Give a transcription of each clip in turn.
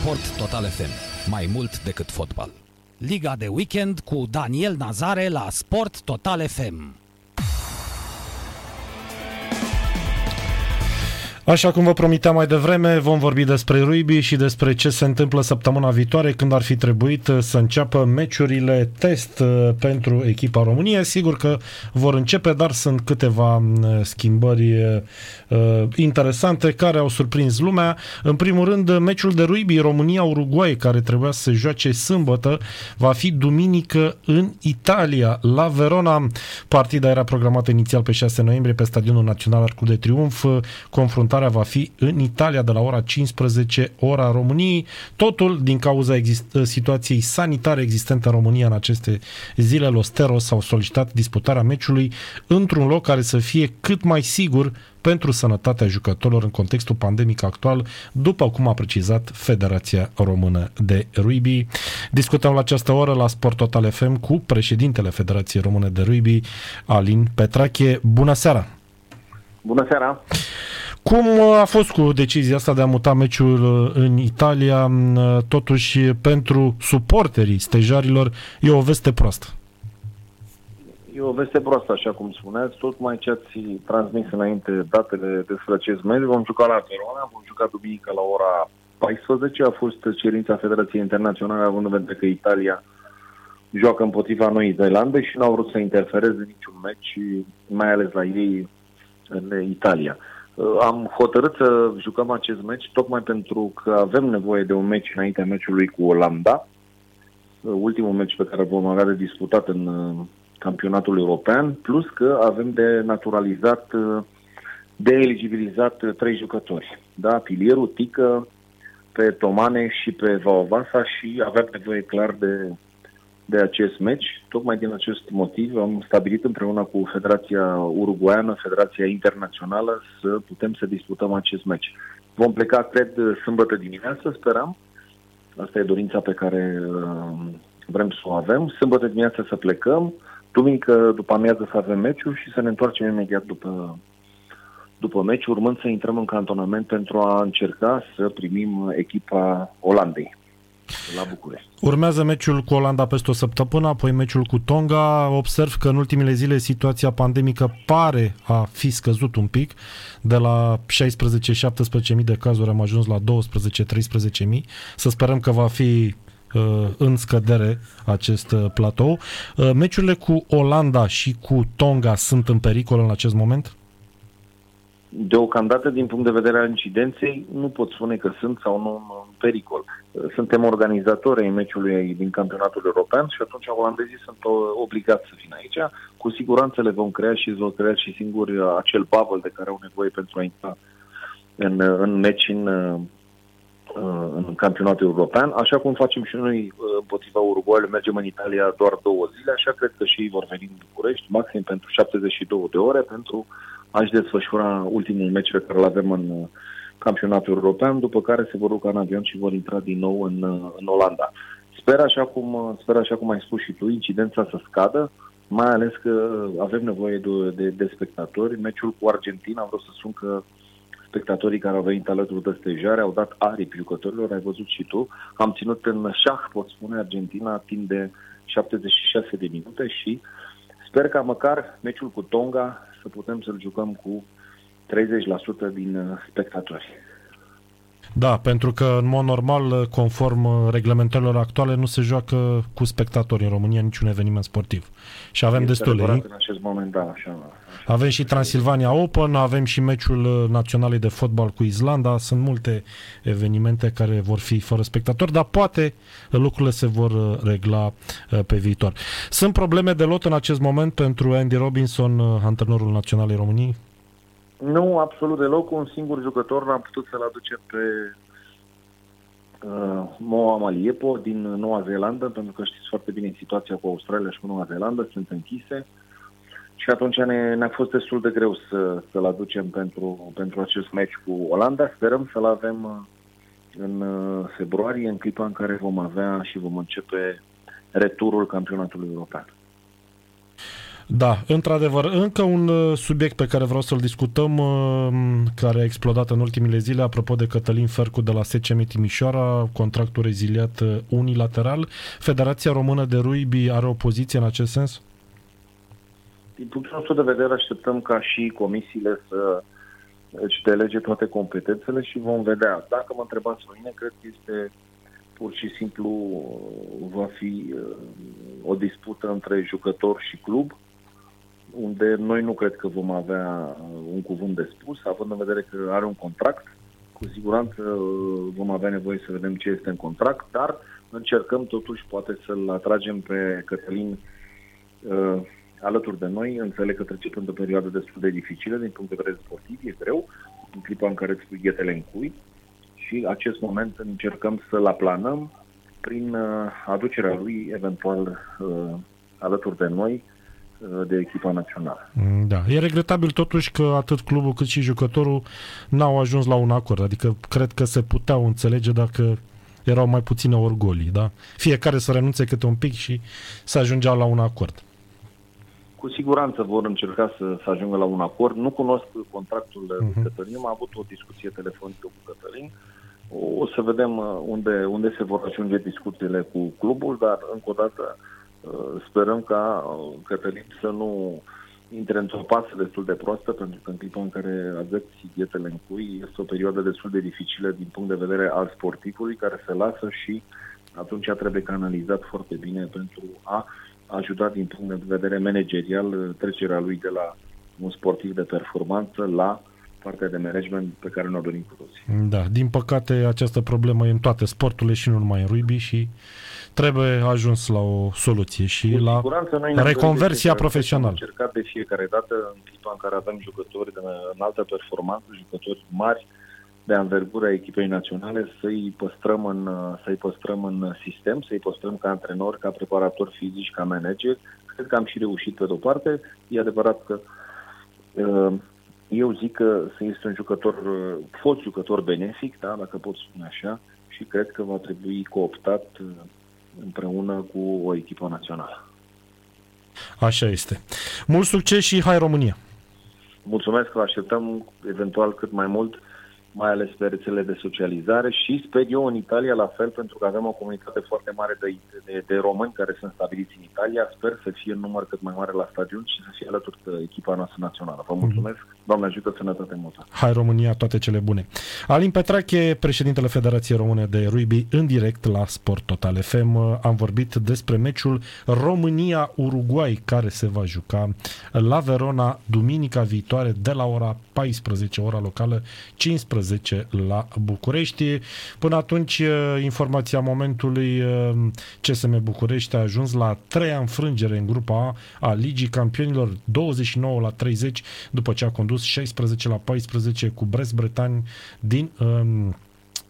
Sport Total FM. Mai mult decât fotbal. Liga de weekend cu Daniel Nazare la Sport Total FM. Așa cum vă promiteam mai devreme, vom vorbi despre rugby și despre ce se întâmplă săptămâna viitoare când ar fi trebuit uh, să înceapă meciurile test uh, pentru echipa României. Sigur că vor începe, dar sunt câteva uh, schimbări interesante care au surprins lumea. În primul rând, meciul de rugby România-Uruguay, care trebuia să se joace sâmbătă, va fi duminică în Italia, la Verona. Partida era programată inițial pe 6 noiembrie pe Stadionul Național Arcul de Triunf. Confruntarea Confruntarea va fi în Italia de la ora 15, ora României. Totul din cauza exist- situației sanitare existente în România în aceste zile. Los Teros s-au solicitat disputarea meciului într-un loc care să fie cât mai sigur pentru sănătatea jucătorilor în contextul pandemic actual, după cum a precizat Federația Română de Rugby. Discutăm la această oră la Sport Total FM cu președintele Federației Române de Rugby, Alin Petrache. Bună seara! Bună seara! Cum a fost cu decizia asta de a muta meciul uh, în Italia? Uh, totuși, pentru suporterii stejarilor, e o veste proastă. E o veste proastă, așa cum spuneați. Tocmai ce ați transmis înainte datele despre acest meci. Vom juca la Verona, vom juca duminică la ora 14. A fost cerința Federației Internaționale, având în vedere că Italia joacă împotriva Noii Zeelande și n-au vrut să interfereze niciun meci, mai ales la ei în Italia. Uh, am hotărât să jucăm acest meci tocmai pentru că avem nevoie de un meci înaintea meciului cu Olanda, uh, ultimul meci pe care vom avea de disputat în uh, campionatul european, plus că avem de naturalizat, de eligibilizat trei jucători. Da? Pilierul, Tică, pe Tomane și pe Vaovasa și avem nevoie clar de de acest meci. Tocmai din acest motiv am stabilit împreună cu Federația Uruguayană, Federația Internațională, să putem să disputăm acest meci. Vom pleca, cred, sâmbătă dimineață, sperăm. Asta e dorința pe care uh, vrem să o avem. Sâmbătă dimineață să plecăm, duminică după amiază să avem meciul și să ne întoarcem imediat după, după meci, urmând să intrăm în cantonament pentru a încerca să primim echipa Olandei la București. Urmează meciul cu Olanda peste o săptămână, apoi meciul cu Tonga. Observ că în ultimele zile situația pandemică pare a fi scăzut un pic. De la 16-17 de cazuri am ajuns la 12-13 mii. Să sperăm că va fi uh, în scădere acest uh, platou. Uh, meciurile cu Olanda și cu Tonga sunt în pericol în acest moment? Deocamdată, din punct de vedere al incidenței, nu pot spune că sunt sau nu în pericol. Suntem organizatori ai meciului din campionatul european și atunci olandezii sunt obligați să vină aici. Cu siguranță le vom crea și îți vom crea și singuri acel bubble de care au nevoie pentru a intra în, în meci în, în campionatul european, așa cum facem și noi împotriva Uruguay, mergem în Italia doar două zile, așa cred că și ei vor veni în București, maxim pentru 72 de ore, pentru a-și desfășura ultimul meci pe care îl avem în uh, campionatul european, după care se vor ruca în avion și vor intra din nou în, uh, în Olanda. Sper așa, cum, uh, sper așa cum ai spus și tu, incidența să scadă, mai ales că avem nevoie de, de, de spectatori. Meciul cu Argentina, vreau să spun că spectatorii care au venit alături de stejare au dat aripi jucătorilor, ai văzut și tu. Am ținut în șah, pot spune, Argentina timp de 76 de minute și sper ca măcar meciul cu Tonga să putem să-l jucăm cu 30% din uh, spectatori. Da, pentru că în mod normal, conform uh, reglementărilor actuale, nu se joacă cu spectatori în România niciun eveniment sportiv. Și avem este destule. În acest moment, da, așa, așa. Avem și Transilvania Open, avem și meciul uh, național de fotbal cu Islanda, sunt multe evenimente care vor fi fără spectatori, dar poate lucrurile se vor regla pe viitor. Sunt probleme de lot în acest moment pentru Andy Robinson, antrenorul național României? Nu, absolut deloc. Un singur jucător n-am putut să-l aducem pe uh, Moa Maliepo din Noua Zeelandă, pentru că știți foarte bine situația cu Australia și cu Noua Zeelandă, sunt închise. Și atunci ne, ne-a fost destul de greu să, să-l aducem pentru, pentru acest meci cu Olanda. Sperăm să-l avem uh, în uh, februarie, în clipa în care vom avea și vom începe returul campionatului european. Da, într-adevăr, încă un uh, subiect pe care vreau să-l discutăm, uh, care a explodat în ultimile zile, apropo de Cătălin Fercu de la SCM Timișoara, contractul reziliat uh, unilateral. Federația Română de Rugby are o poziție în acest sens? Din punctul nostru de vedere, așteptăm ca și comisiile să își delege toate competențele și vom vedea. Dacă mă întrebați pe mine, cred că este pur și simplu va fi o dispută între jucător și club unde noi nu cred că vom avea uh, un cuvânt de spus, având în vedere că are un contract. Cu siguranță uh, vom avea nevoie să vedem ce este în contract, dar încercăm totuși poate să-l atragem pe Cătălin uh, alături de noi. Înțeleg că trece într-o perioadă destul de dificilă din punct de vedere sportiv, e greu, în clipa în care îți pui ghetele în cui și acest moment încercăm să-l aplanăm prin uh, aducerea lui eventual uh, alături de noi Uh, de echipa națională. Mm, da. E regretabil totuși că atât clubul cât și jucătorul n-au ajuns la un acord. Adică cred că se puteau înțelege dacă erau mai puține orgolii, da? Fiecare să renunțe câte un pic și să ajungeau la un acord. Cu siguranță vor încerca să, să ajungă la un acord. Nu cunosc contractul uh-huh. Mhm. Cătălin, am avut o discuție telefonică cu Cătălin. O, o să vedem uh, unde, unde se vor ajunge discuțiile cu clubul, dar încă o dată Uh, sperăm ca uh, Cătălin să nu intre într-o pasă destul de proastă, pentru că în clipa în care aveți ghetele în cui, este o perioadă destul de dificilă din punct de vedere al sportivului, care se lasă și atunci trebuie canalizat foarte bine pentru a ajuta din punct de vedere managerial trecerea lui de la un sportiv de performanță la partea de management pe care ne-o dorim cu toții. Da, din păcate această problemă e în toate sporturile și nu numai în rugby și trebuie ajuns la o soluție și cu la reconversia profesională. Am încercat de fiecare dată în clipa în care avem jucători de înaltă performanță, jucători mari de anvergură a echipei naționale, să-i păstrăm, în, să-i păstrăm în sistem, să-i păstrăm ca antrenori, ca preparatori fizici, ca manager. Cred că am și reușit pe de-o parte. E adevărat că uh, eu zic că este un jucător, fost jucător benefic, da, dacă pot spune așa, și cred că va trebui cooptat uh, împreună cu o echipă națională. Așa este. Mult succes și hai România! Mulțumesc, vă așteptăm eventual cât mai mult mai ales pe rețelele de socializare și sper eu în Italia la fel, pentru că avem o comunitate foarte mare de, de, de români care sunt stabiliți în Italia. Sper să fie un număr cât mai mare la stadion și să fie alături de echipa noastră națională. Vă mulțumesc, mm-hmm. Doamne ajută, sănătate multă! Hai România, toate cele bune! Alin Petrache, președintele Federației Române de Rugby, în direct la Sport Total FM. Am vorbit despre meciul România-Uruguay, care se va juca la Verona duminica viitoare de la ora 14, ora locală, 15 11 la București. Până atunci, uh, informația momentului, uh, CSM București a ajuns la treia înfrângere în grupa A a Ligii Campionilor, 29 la 30, după ce a condus 16 la 14 cu Brest Bretani din um,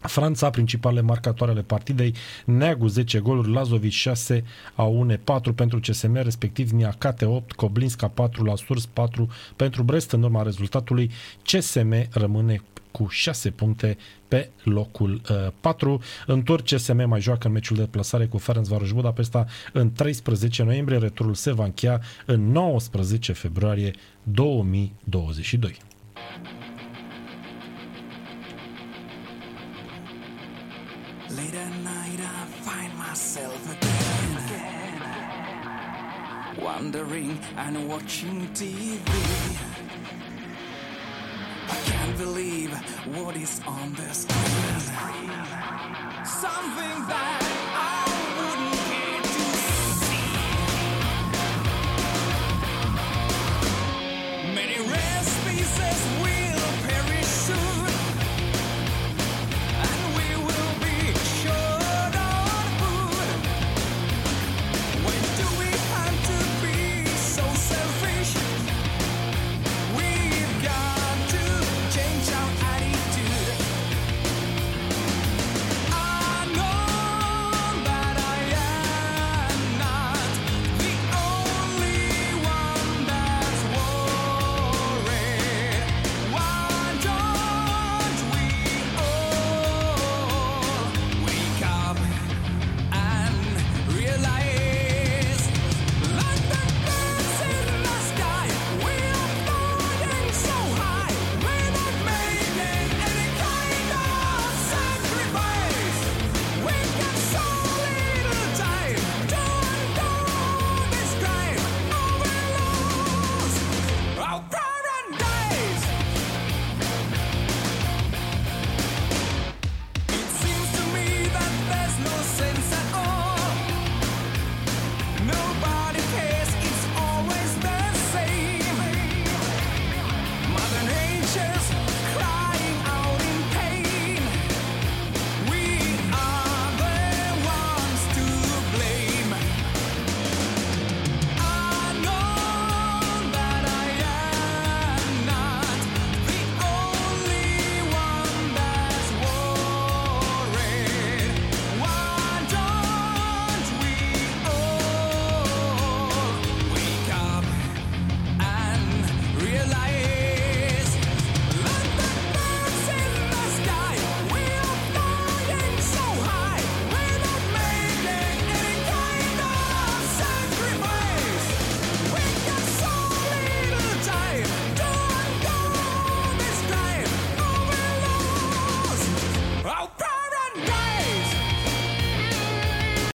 Franța, principale marcatoare ale partidei, Neagu 10 goluri, Lazovic 6, Aune 4 pentru CSM, respectiv Niacate 8, Coblinska 4 la Surs 4 pentru Brest. În urma rezultatului, CSM rămâne cu 6 puncte pe locul uh, 4. În tur CSM mai joacă în meciul de plasare cu Ferencvaros Budapesta în 13 noiembrie. Returul se va încheia în 19 februarie 2022. Late at night I find myself again Wondering and watching TV I can't believe what is on the screen. Something that